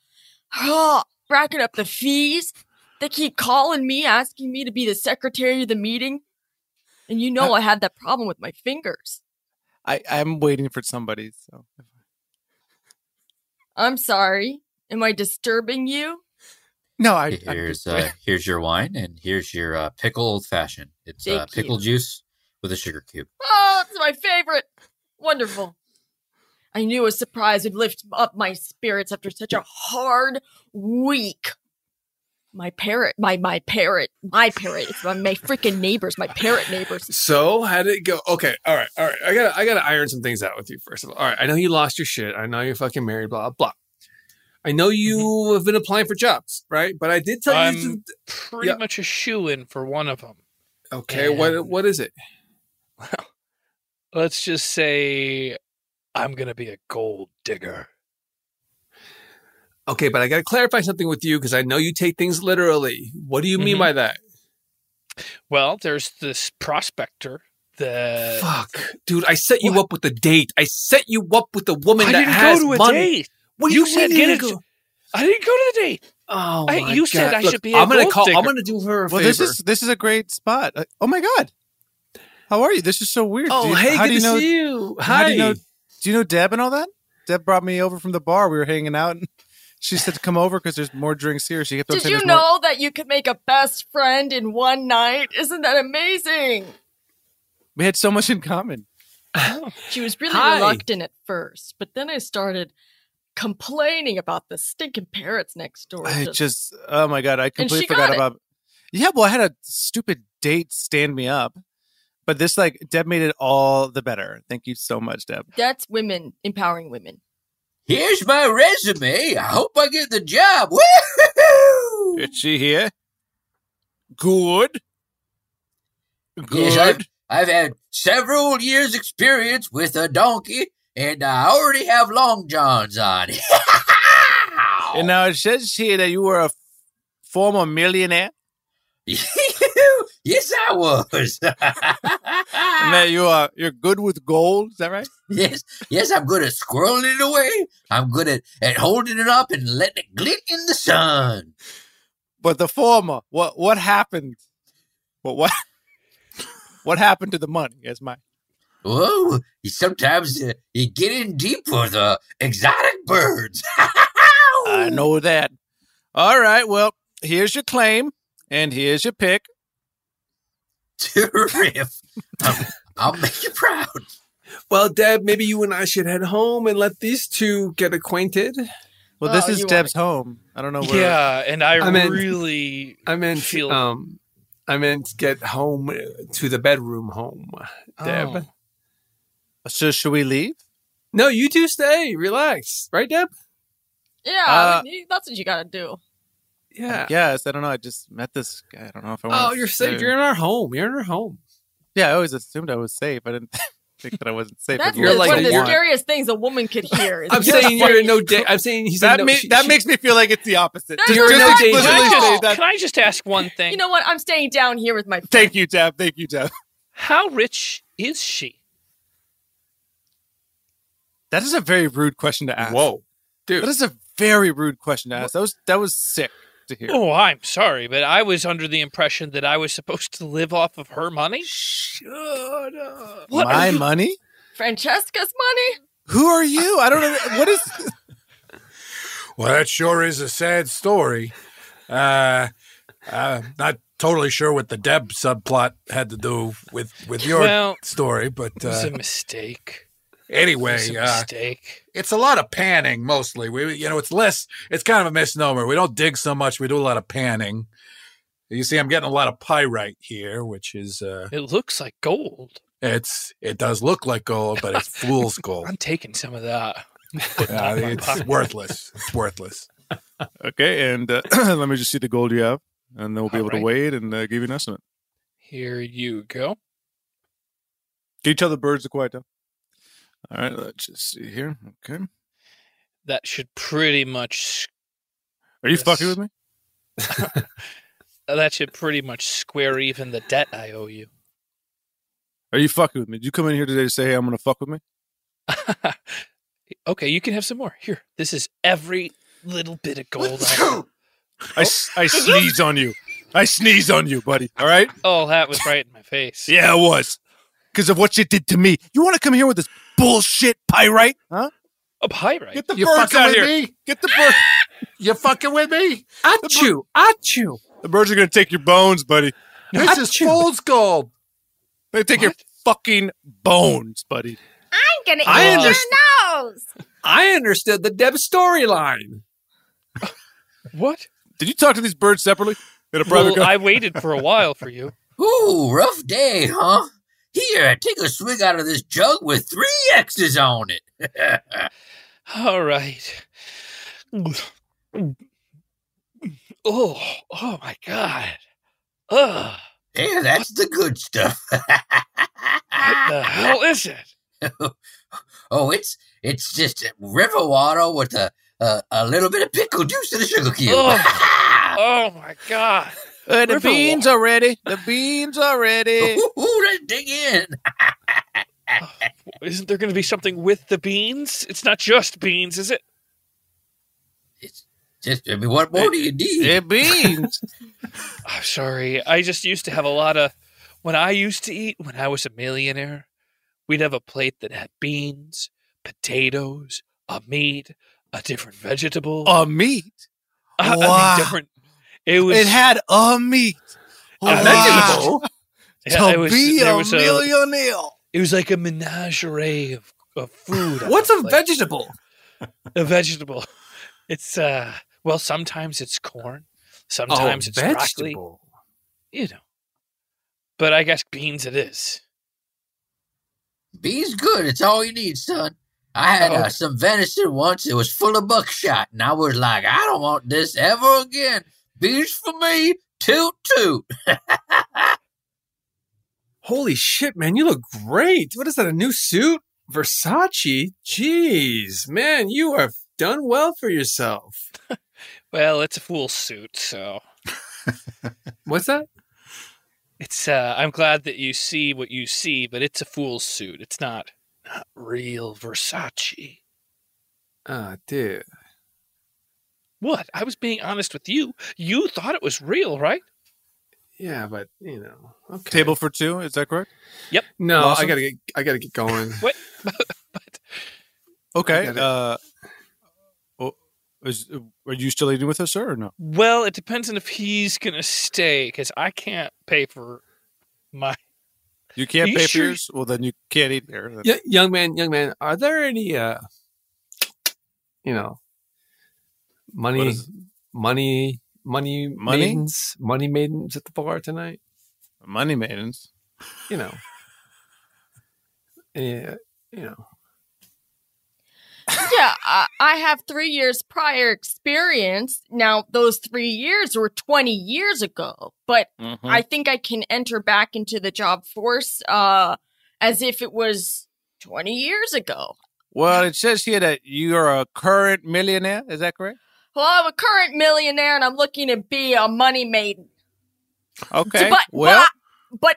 racking up the fees. They keep calling me asking me to be the secretary of the meeting. And you know I had that problem with my fingers. I I'm waiting for somebody. So I'm sorry. Am I disturbing you? no, I. I Here's uh, here's your wine, and here's your uh, pickle old fashioned. It's uh, pickle you. juice with a sugar cube. Oh, it's my favorite. Wonderful. I knew a surprise would lift up my spirits after such a hard week. My parrot, my my parrot, my parrot. It's my, my freaking neighbors, my parrot neighbors. So how did it go? Okay, all right, all right. I gotta I gotta iron some things out with you first of all. All right, I know you lost your shit. I know you're fucking married. Blah blah. I know mm-hmm. you have been applying for jobs, right? But I did tell I'm you. To, pretty Yeah. much a shoe in for one of them. okay, what what is it? Well, Let's just say I'm gonna be a gold digger. Okay, but I gotta clarify something with you because I know you take things literally. What do you mean Mhm. by that? Well, there's this prospector that Fuck, dude! I set you up with a date. I set you up with a woman I that didn't has go to a money. date. What you you said get you it. didn't go? I didn't go to the date. Oh, I- my you said God. I Look, should be a I'm gonna gold call. digger. I'm gonna do her a well, favor. this is this is a great spot. Uh, Oh my god, how are you? This is so weird. oh, Do you- hey, good do you to know? see you. How Hi. do you know? Do you know Deb and all that? Deb brought me over from the bar. We were hanging out, and she said to come over because there's more drinks here. She kept Did you there's more- know that you could make a best friend in one night? Isn't that amazing? we had so much in common. She was really Hi. reluctant at first, but then I started complaining about the stinking parrots next door. I just, oh my god, I completely forgot got it. about. Yeah, well, I had a stupid date stand me up, but this like Deb made it all the better. Thank you so much, Deb. That's women empowering women. Here's my resume. I hope I get the job. Woo! Is she here? Good. Yes, I've, I've had several years' experience with a donkey, and I already have long johns on. And now it says here that you were a f- former millionaire, yes, I was. and you are you're good with gold. Is that right? yes, yes, I'm good at squirreling it away. I'm good at, at holding it up and letting it glint in the sun. But the former, what what happened? What what what happened to the money? Is my you sometimes uh, you get in deep for the exotic birds. I know that. All right. Well, here's your claim, and here's your pick. Terrific. I'll, I'll make you proud. Well, Deb, maybe you and I should head home and let these two get acquainted. Well, this Oh, is you Deb's home. I don't know where. Yeah, and I, I meant- really I meant feel um, I meant get home uh, to the bedroom home, Deb. Oh. So should we leave? No, you two stay. Relax, right, Deb? Yeah, Uh, you- that's what you gotta do. Yeah. Yes, I don't know. I just met this guy. I don't know if I want. To. Oh, you're safe. You're in our home. You're in our home. Yeah, I always assumed I was safe. I didn't think that I wasn't safe. That's You're the- like one of the one. scariest things a woman could hear. I'm saying you're in no danger. I'm saying he's in that no, ma- she- that she- makes me feel like it's the opposite. There's You're no in no danger. Can I, explicitly just, that. can I just ask one thing? You know what? I'm staying down here with my. Friend. Thank you, Deb. Thank you, Deb. How rich is she? That is a very rude question to ask. Whoa, dude. That is a very rude question to ask. That was that was sick to hear. Oh, I'm sorry, but I was under the impression that I was supposed to live off of her money. Shut up. What My you- money? Francesca's money. Who are you? I don't know. What is? Well, that sure is a sad story. Uh, uh, not totally sure what the Deb subplot had to do with with your Well, story, but Uh... It was uh, a mistake. It anyway, was a uh, mistake. it's a lot of panning mostly. We, you know, it's less. It's kind of a misnomer. We don't dig so much. We do a lot of panning. You see, I'm getting a lot of pyrite here, which is uh, It looks like gold. it's it does look like gold, but it's fool's gold. I'm taking some of that. Putting Uh, that in my it's pocket. worthless. It's worthless. Okay, and uh, let me just see the gold you have, and then we'll be able Alright. to weigh it and uh, give you an estimate. Here you go. Can you tell the birds to quiet down? All right, let's just see here. Okay, That should pretty much. are you Yes. fucking with me? That should pretty much square even the debt I owe you. Are you fucking with me? Did you come in here today to say, "Hey, I'm gonna fuck with me"? okay, you can have some more. Here, this is every little bit of gold. I. I, I sneezed on you. I sneeze on you, buddy. All right. Oh, that was right in my face. Yeah, it was because of what you did to me. You want to come here with this bullshit pyrite? Huh? A pyrite. Get the You birds out with here. me? Get the birds. You fucking with me? Achoo, achoo. the birds are gonna take your bones, buddy. This is fool's gold. They take your fucking bones, buddy. I'm gonna I eat your nose. I understood the Deb storyline. What? Did you talk to these birds separately in a private? Well, I waited for a while for you. Ooh, rough day, huh? Here, take a swig out of this jug with three X's on it. All right. Oh, oh my God. Ugh. yeah, that's the good stuff. What the hell is it? oh, it's it's just river water with a a, a little bit of pickle juice and a sugar cube. Oh, oh my God. Uh, the River beans are ready. The beans are ready. Ooh, let's dig in. Isn't there going to be something with the beans? It's not just beans, is it? It's just, I mean, what more do you need? The beans. I'm ah, sorry. I just used to have a lot of. When I used to eat, when I was a millionaire, we'd have a plate that had beans, potatoes, a meat, a different vegetable. a meat. I- I mean, wow. different. It was. It had a meat. a Wow. vegetable. Yeah, to it was, be a was millionaire. It was like a menagerie of, of food. What's a plate. vegetable? A vegetable. It's uh. Well, sometimes it's corn. Sometimes oh, it's broccoli. You know. But I guess beans it is. Beans good. It's all you need, son. I had Oh. uh, some venison once. It was full of buckshot, and I was like, I don't want this ever again. Beans for me. Toot toot. Holy shit, man, you look great. What is that, a new suit? Versace? Jeez, man, you have done well for yourself. Well, it's a fool suit, so What's that? it's. uh I'm glad that you see what you see, but it's a fool's suit. It's not not real Versace. Ah, dude. What? I was being honest with you. You thought it was real, right? Yeah, but you know, okay. Table for two. Is that correct? Yep. No, Lawson? I gotta get, I gotta get going. What? but Okay. got it. Uh, oh, is, are you still eating with us, sir, or no? well, it depends on if he's gonna stay, because I can't pay for my You can't You pay sure- for yours? Well, then you can't eat there. Y- young man, young man, are there any, uh, you know, What money, is- money, money, Money? maidens, money maidens at the bar tonight? Money maidens. You know, yeah, you know. yeah, I, I have three years prior experience. Now, those three years were 20 years ago, but Mhm. I think I can enter back into the job force uh, as if it was 20 years ago. Well, it says here that you're a current millionaire. Is that correct? Well, I'm a current millionaire and I'm looking to be a money maiden. Okay. But, well, but, I,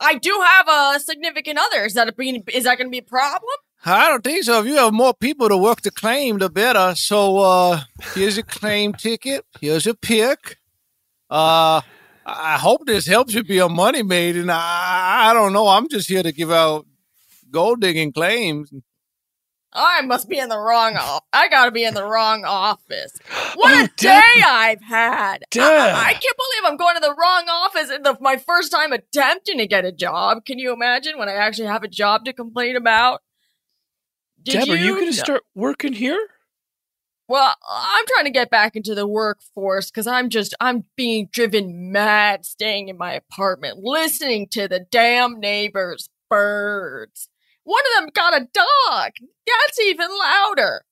but I do have a significant other. Is that a, is that going to be a problem? I don't think so. If you have more people to work the claim, the better. So uh here's your claim ticket. Here's your pick. Uh I hope this helps you be a money maiden. I, I don't know. I'm just here to give out gold digging claims. I must be in the wrong off. I gotta be in the wrong office. What Oh, a day I've had! Deb. I, I can't believe I'm going to the wrong office and the, my first time attempting to get a job. Can you imagine when I actually have a job to complain about? Did Deb, are you you going to start working here? Well, I'm trying to get back into the workforce because I'm just I'm being driven mad staying in my apartment, listening to the damn neighbors' birds. One of them got a dog. That's even louder.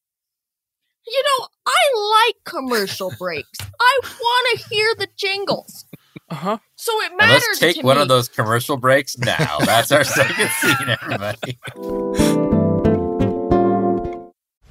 You know, I like commercial breaks. I want to hear the jingles. Uh huh. So it Now, matters let's take to one me. of those commercial breaks now. That's our second scene, everybody.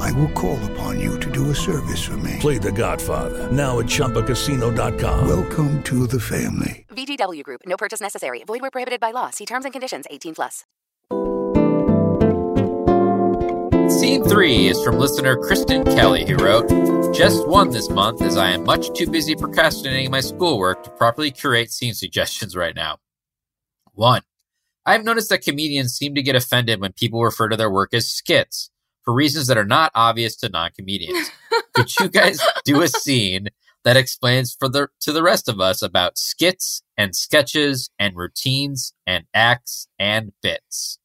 I will call upon you to do a service for me. Play The Godfather now at ChumbaCasino.com. Welcome to the family. VGW Group. No purchase necessary. Void where prohibited by law. See terms and conditions. 18 plus. Scene three is from listener Kristen Kelly, who wrote, Just one this month, as I am much too busy procrastinating my schoolwork to properly curate scene suggestions right now. One, I've noticed that comedians seem to get offended when people refer to their work as skits for reasons that are not obvious to non comedians. Could you guys do a scene that explains for the to the rest of us about skits and sketches and routines and acts and bits?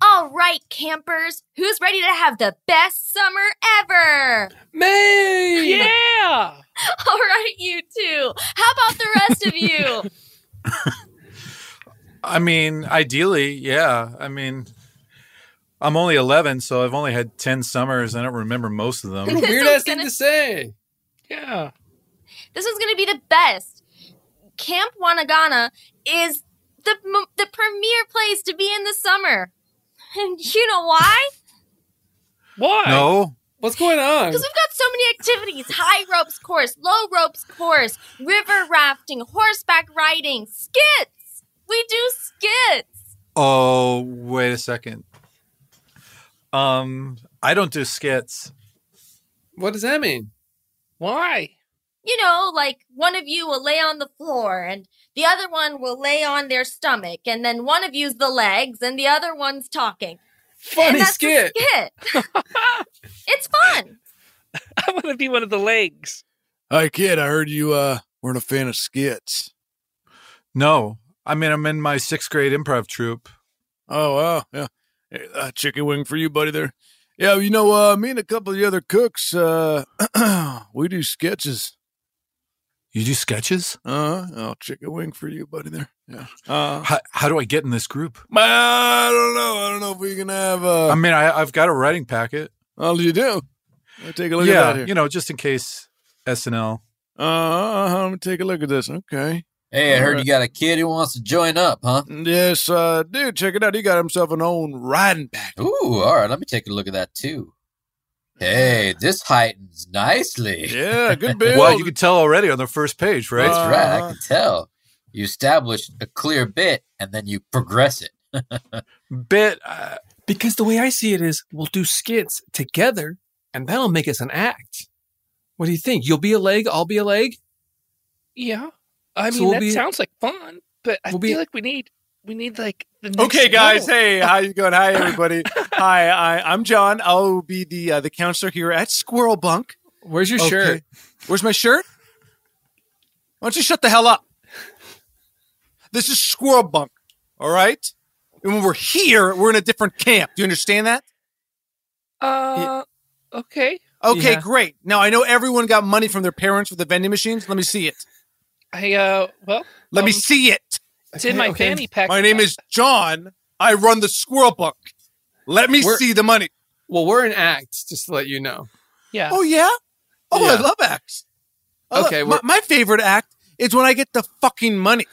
All right, campers, who's ready to have the best summer ever? Me! Yeah! All right, you two. How about the rest of you? I mean, ideally, yeah. I mean, I'm only 11, so I've only had 10 summers. I don't remember most of them. Weird ass thing to say. Yeah. This is gonna be the best. Camp Wanagana is the the premier place to be in the summer, and you know why? Why? No. What's going on? Because we've got so many activities: high ropes course, low ropes course, river rafting, horseback riding, skits. We do skits. Oh, wait a second. Um, I don't do skits. What does that mean? Why? You know, like one of you will lay on the floor and the other one will lay on their stomach, and then one of you's the legs and the other one's talking. Funny and that's skit. The skit. it's fun. I want to be one of the legs. Hi, kid. I heard you uh, weren't a fan of skits. No. I mean, I'm in my sixth grade improv troupe. Oh, wow. Yeah. Hey, uh, chicken wing for you, buddy, there. Yeah, you know, uh, me and a couple of the other cooks, uh, we do sketches. You do sketches? Uh huh. Oh, chicken wing for you, buddy, there. Yeah. Uh, How, how do I get in this group? I don't know. I don't know if we can have. Uh, I mean, I, I've got a writing packet. oh, you do? Me take a look yeah, at that here. you know, just in case SNL. Uh, uh, let me take a look at this. Okay. Hey, I heard you got a kid who wants to join up, huh? Yes, uh, dude, check it out. He got himself an own riding pack. Ooh, all right. Let me take a look at that too. Hey, this heightens nicely. Yeah, good build. Well, you can tell already on the first page, right? That's right. I Uh-huh. can tell. You establish a clear bit and then you progress it. Bit. Uh, Because the way I see it is, we'll do skits together, and that'll make us an act. What do you think? You'll be a leg, I'll be a leg. Yeah. I So mean, we'll that be- sounds like fun, but I we'll feel be- like we need we need like the next Okay, guys. level. Hey, how you going? Hi, everybody. Hi, I, I'm John. I'll be the uh, the counselor here at Squirrel Bunk. Where's your Okay. shirt? Where's my shirt? Why don't you shut the hell up? This is Squirrel Bunk. All right. And when we're here, we're in a different camp. Do you understand that? Uh, okay. Okay, Yeah. great. Now I know everyone got money from their parents for the vending machines. Let me see it. I uh, well, Let me um, see it. It's in Okay, my okay. fanny pack. My name is John. I run the Squirrel Bunk. Let me We're- see the money. Well, we're in act, just to let you know. Yeah. Oh yeah. Oh, I love acts. I love- Okay, my, my favorite act is when I get the fucking money.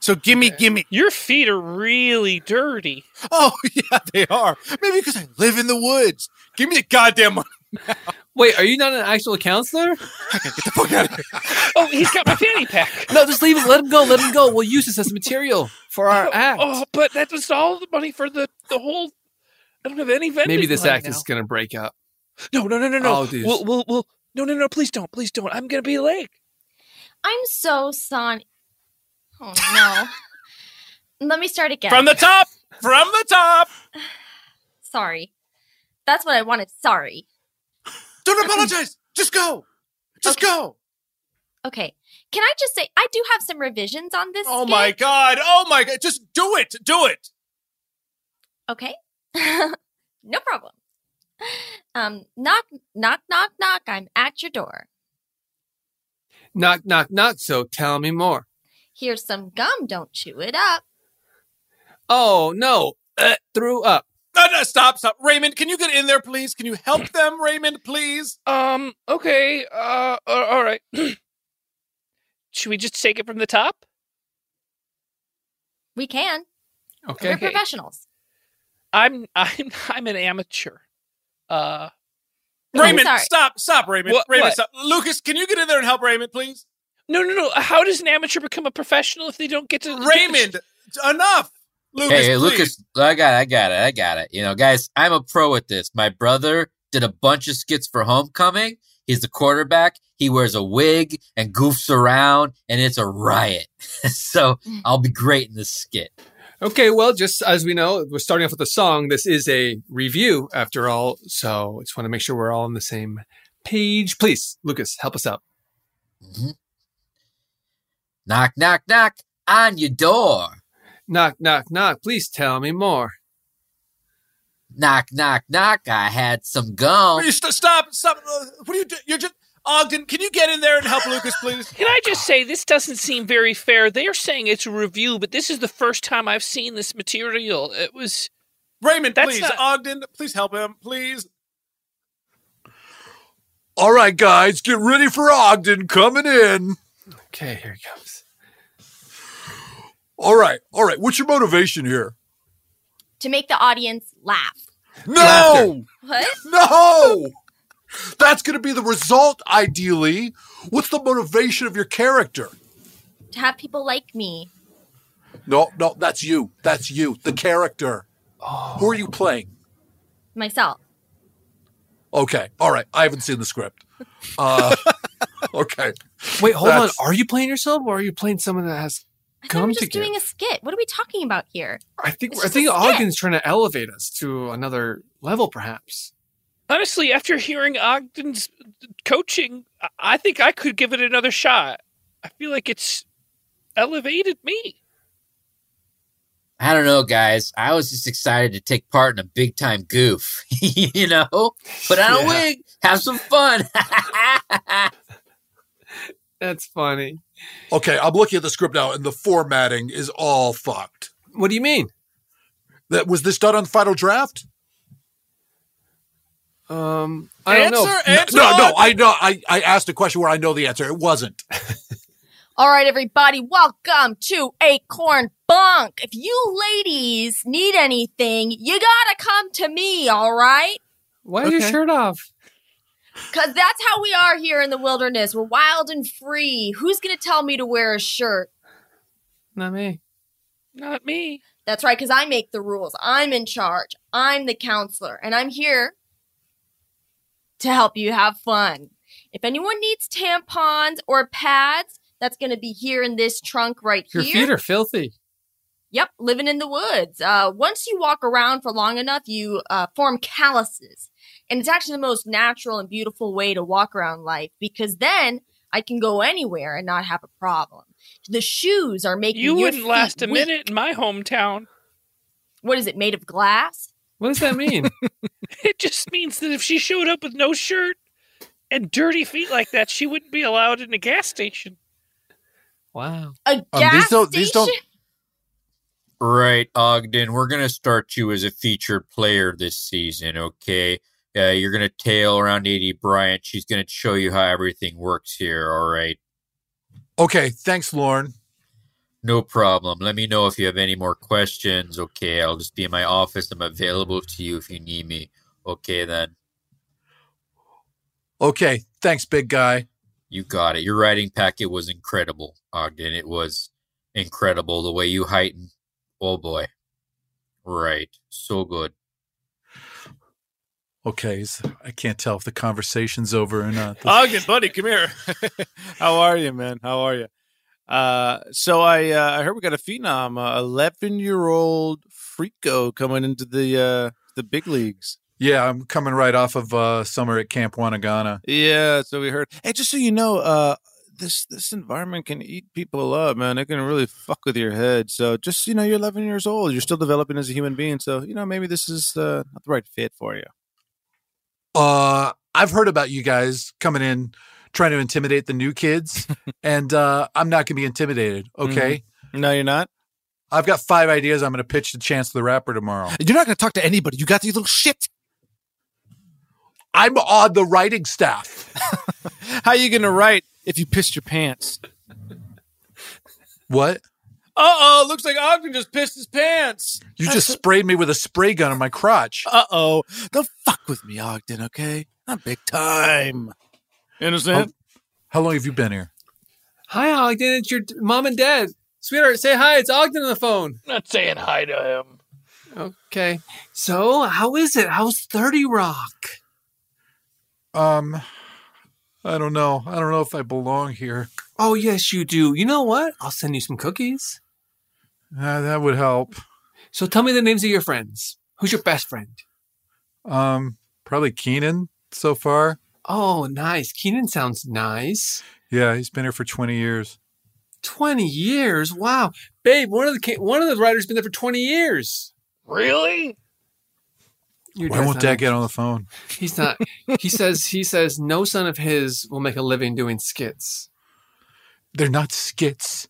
So gimme, gimme. Your feet are really dirty. Oh yeah, they are. Maybe because I live in the woods. Give me the goddamn money. Wait, are you not an actual counselor? Get the fuck out of here. Oh, he's got my fanny pack. No, just leave it. Let him go. Let him go. We'll use this as material for our oh, act. Oh, but that was all the money for the the whole. I don't have any vending. Maybe this act now. is going to break up. No, no, no, no, no. Oh. We'll, we'll, we'll. No, no, no. Please don't. Please don't. I'm gonna be late. I'm so sorry. Oh no. Let me start again. From the top. From the top. Sorry. That's what I wanted. Sorry. Don't apologize. Just go. Just go. Okay. Can I just say I do have some revisions on this? Oh skit. my god. Oh my god. Just do it. Do it. Okay. no problem. Um, knock, knock, knock, knock. I'm at your door. Knock, knock, knock. So tell me more. Here's some gum. Don't chew it up. Oh no, uh, threw up. No, no, stop, stop. Raymond, can you get in there, please? Can you help them, Raymond, please? Um, okay. Uh, all right. Should we just take it from the top? We can. Okay. We're professionals. I'm I'm I'm an amateur. Uh Raymond, stop, stop, Raymond. What- Raymond, what? stop. Lucas, can you get in there and help Raymond, please? no no no. How does an amateur become a professional if they don't get to Raymond, enough. Lucas, hey, hey. Lucas, I got it, I got it, I got it. You know, guys, I'm a pro at this. My brother did a bunch of skits for homecoming. He's the quarterback. He wears a wig and goofs around, and it's a riot. so I'll be great in this skit. Okay, well, just as we know, we're starting off with a song. This is a review, after all. So I just want to make sure we're all on the same page. Please, Lucas, help us out. Mm-hmm. Knock, knock, knock on your door. Knock, knock, knock. Please tell me more. Knock, knock, knock. I had some gum. You st- stop, stop. Uh, What are you doing? You're just. Ogden, can you get in there and help Lucas, please? Can I just say this doesn't seem very fair? They are saying it's a review, but this is the first time I've seen this material. It was Raymond, That's please. not- Ogden, please help him, please. All right, guys, get ready for Ogden coming in. Okay, here he comes. All right, all right. What's your motivation here? To make the audience laugh. No, What? no. That's going to be the result, ideally. What's the motivation of your character? To have people like me. No, no, that's you. That's you, the character. Oh. Who are you playing? Myself. Okay, all right. I haven't seen the script. Uh, okay. Wait, hold That's- on. Are you playing yourself or are you playing someone that has I thought we gum were to just give? doing a skit. What are we talking about here? I think It's I think. Ogden's trying to elevate us to another level, perhaps. honestly after hearing Ogden's coaching, I- I think I could give it another shot. I feel like it's elevated me. I don't know, guys. I was just excited to take part in a big time goof. you know? Put on a Yeah. wig, have some fun. That's funny. Okay, I'm looking at the script now, and the formatting is all fucked. What do you mean? That was this done on the final draft? Um, I don't know. Answer, answer. no, no. I know. I, I asked a question where I know the answer. It wasn't. All right, everybody, welcome to Acorn Bunk. If you ladies need anything, you gotta come to me, all right? Why is your shirt off? Because that's how we are here in the wilderness. We're wild and free. Who's gonna tell me to wear a shirt? Not me. Not me. That's right, because I make the rules. I'm in charge. I'm the counselor, and I'm here to help you have fun. If anyone needs tampons or pads, that's going to be here in this trunk right Your here. Your feet are filthy. Yep, living in the woods. Uh, once you walk around for long enough, you uh, form calluses. And it's actually the most natural and beautiful way to walk around life because then I can go anywhere and not have a problem. The shoes are making You wouldn't feet last a weak. minute in my hometown. What is it, made of glass? What does that mean? It just means that if she showed up with no shirt and dirty feet like that, she wouldn't be allowed in a gas station. wow. A Um, gas these don't- station? these don't- right, Ogden. We're going to start you as a featured player this season, okay? Uh, you're going to tail around Aidy Bryant. She's going to show you how everything works here, all right? Okay, thanks, Lauren. No problem. Let me know if you have any more questions. Okay, I'll just be in my office. I'm available to you if you need me. Okay, then. Okay, thanks, big guy. You got it. Your writing packet was incredible, Ogden. It was incredible the way you heightened. Oh boy. Right. So good. Okay, I can't tell if the conversation's over or not. Ogden, buddy, come here. How are you, man? How are you? Uh, so I uh, I heard we got a phenom, eleven year old Frico coming into the uh, the big leagues. Yeah, I'm coming right off of uh, summer at Camp Wanagana. Yeah, so we heard. Hey, just so you know, uh, this this environment can eat people up, man. It can really fuck with your head. So just you know, you're 11 years old. You're still developing as a human being. So you know, maybe this is uh, not the right fit for you. Uh, I've heard about you guys coming in trying to intimidate the new kids, and uh, I'm not going to be intimidated. Okay. No, you're not. I've got five ideas. I'm going to pitch to Chance the Rapper tomorrow. You're not going to talk to anybody. You got these little shit. I'm on the writing staff. How are you going to write if you pissed your pants? What? Uh oh, looks like Ogden just pissed his pants. You just sprayed me with a spray gun on my crotch. Uh oh. Don't fuck with me, Ogden, okay? Not big time. You understand? How, how long have you been here? Hi, Ogden. It's your d- mom and dad. Sweetheart, say hi. It's Ogden on the phone. not saying hi to him. Okay. So, how is it? How's 30 Rock? Um, I don't know. I don't know if I belong here. Oh, yes, you do. You know what? I'll send you some cookies. Uh, that would help. So, tell me the names of your friends. Who's your best friend? Um, probably Keenan so far. Oh, nice. Keenan sounds nice. Yeah, he's been here for 20 years. 20 years. Wow. Babe, one of the one of the writers been there for 20 years. Really? Your Why won't not- Dad get on the phone? He's not. he says he says no son of his will make a living doing skits. They're not skits.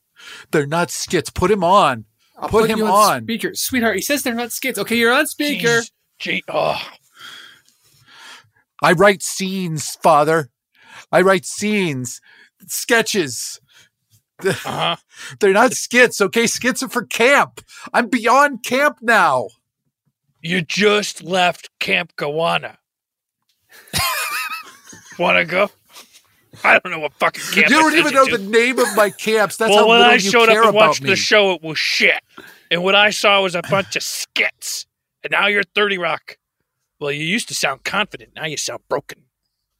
They're not skits. Put him on. I'll put, him you on. speaker, sweetheart. He says they're not skits. Okay, you're on speaker. Jeez. Gee, oh, I write scenes, Father. I write scenes, sketches. uh-huh. They're not skits, okay? Skits are for camp. I'm beyond camp now. You just left Camp Gawana. Want to go? I don't know what fucking camp. you don't even know to. the name of my camps. That's well, how when little I you showed care up and about watched me. the show, it was shit. And what I saw was a bunch of skits. And now you're 30 Rock. Well, you used to sound confident. Now you sound broken.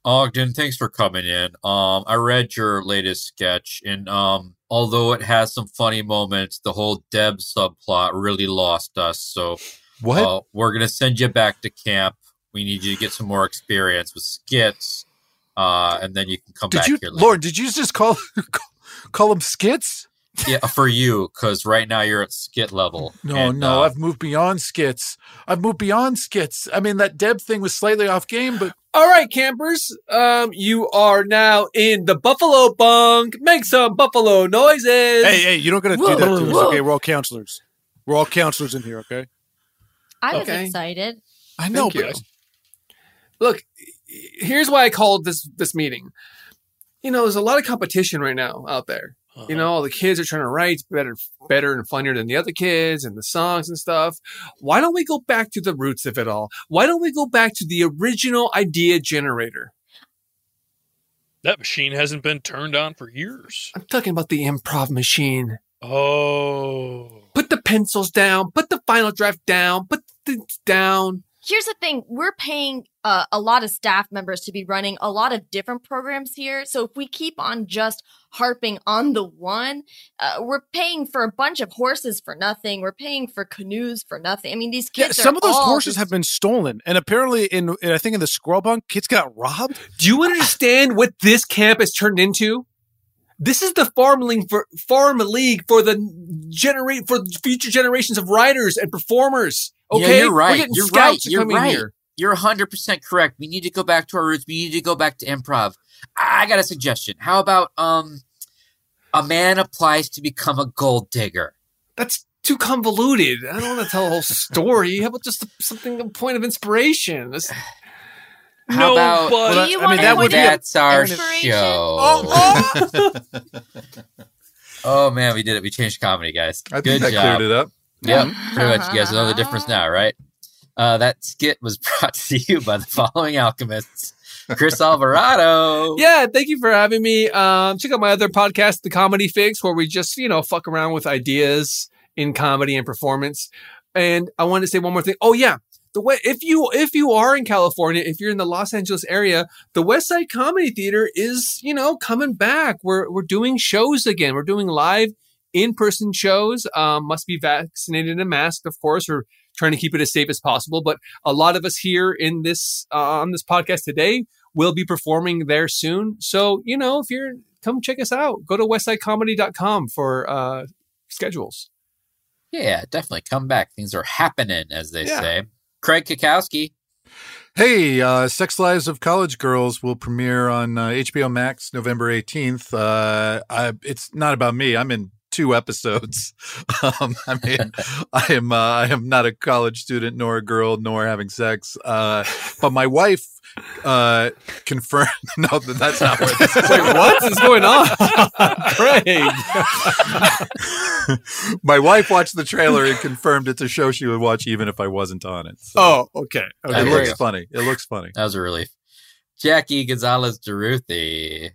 Ogden, thanks for coming in. Um, I read your latest sketch, and um, although it has some funny moments, the whole Deb subplot really lost us. So, What? uh, we're gonna send you back to camp. We need you to get some more experience with skits, uh, and then you can come Did back you, here. later. Lauren? Did you just call call them skits? Yeah, for you, because right now you're at skit level. No, And, no, uh, I've moved beyond skits. I've moved beyond skits. I mean, that Deb thing was slightly off game, but All right, campers. Um, you are now in the Buffalo Bunk. Make some Buffalo noises. Hey, hey, you don't got to do that to us, okay? We're all counselors. We're all counselors in here, okay? I was Okay. excited. I know, Thank you. but Look, here's why I called this this meeting. You know, there's a lot of competition right now out there. Uh-huh. You know, all the kids are trying to write better, better and funnier than the other kids, and the songs and stuff. Why don't we go back to the roots of it all? Why don't we go back to the original idea generator? That machine hasn't been turned on for years. I'm talking about the improv machine. Oh. Put the pencils down. Put the final draft down. Put the things down. Here's the thing we're paying uh, a lot of staff members to be running a lot of different programs here. So if we keep on just harping on the one, uh, we're paying for a bunch of horses for nothing. We're paying for canoes for nothing. I mean, these yeah, kids some are of those all horses just- have been stolen, and apparently, in, in I think in the squirrel bunk, kids got robbed. Do you understand what this camp has turned into? This is the farm league for farm league for the generate for future generations of writers and performers. Okay, Yeah, you're right. You're right. You're right. here. You're 100% correct. We need to go back to our roots. We need to go back to improv. I I got a suggestion. How about um a man applies to become a gold digger? That's too convoluted. I don't want to tell a whole story. How about just a, something a point of inspiration? This- How No, about but- Do I mean, that to would be a- that's our show? Oh man, we did it. We changed comedy, guys. I think Good that job. cleared it up. Yep, pretty much. You guys know the difference now, right? Uh, that skit was brought to you by the following alchemists: Chris Alvarado. yeah, thank you for having me. Um, check out my other podcast, The Comedy Fix, where we just you know fuck around with ideas in comedy and performance. And I wanted to say one more thing. Oh yeah, the way if you if you are in California, if you're in the Los Angeles area, the West Side Comedy Theater is you know coming back. We're we're doing shows again. We're doing live in person shows. Um, must be vaccinated and masked, of course. We're trying to keep it as safe as possible. But a lot of us here in this uh, on this podcast today will be performing there soon. So you know if you're come check us out. Go to westsidecomedy.com for uh, schedules. Yeah, definitely come back. Things are happening, as they Yeah. say. Craig Cackowski. Hey, uh, Sex Lives of College Girls will premiere on uh, HBO Max November 18th. Uh, I, it's not about me. I'm in two episodes. Um, I mean, I am uh, I am not a college student, nor a girl, nor having sex. Uh, but my wife uh, confirmed. no, that's not what. This is. Wait, what is going on, Craig? my wife watched the trailer and confirmed it's a show she would watch even if I wasn't on it. So Oh, okay. okay. it looks funny. It looks funny. That was a relief. Jackie Gonzalez Deruthi.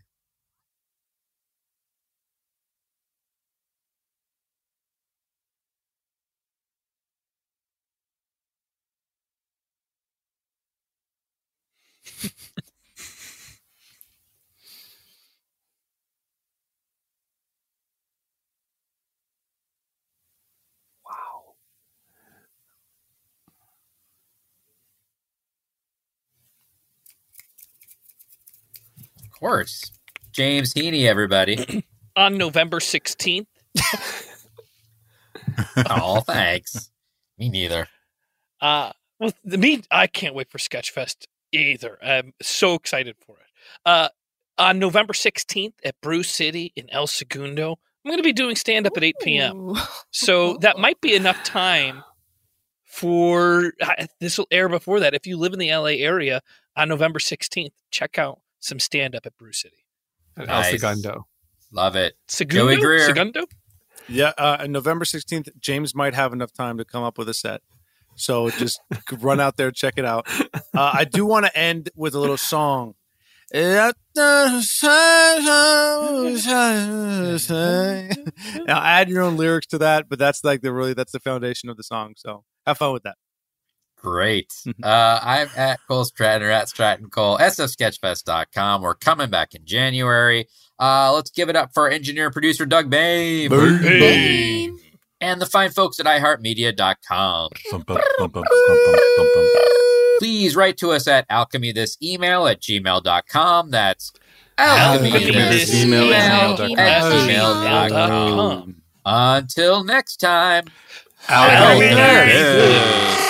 Course. James Heaney, everybody. On November 16th, oh, thanks. Me neither. Uh, well, the me, I can't wait for Sketchfest either. I'm so excited for it. Uh, on November 16th at Brew City in El Segundo, I'm going to be doing stand up at 8 p.m. So that might be enough time for this will air before that. If you live in the LA area on November 16th, check out some stand up at Brew City. At Nice. El Segundo. Love it. Segundo? Joey Greer. Segundo? Yeah, uh, on November 16th, James might have enough time to come up with a set. So just run out there, check it out. Uh, I do want to end with a little song. now add your own lyrics to that, but that's like the really that's the foundation of the song. So have fun with that. Great. Uh, I'm at Cole Stratton or at Stratton Cole, sfsketchfest.com. We're coming back in January. Uh, let's give it up for our engineer and producer, Doug Babe. Babe. And the fine folks at iHeartMedia.com. Please write to us at alchemythisemail at gmail.com. That's Alchemythisemail alchemythisemail at at gmail.com. Until next time. Alchemy Alchemy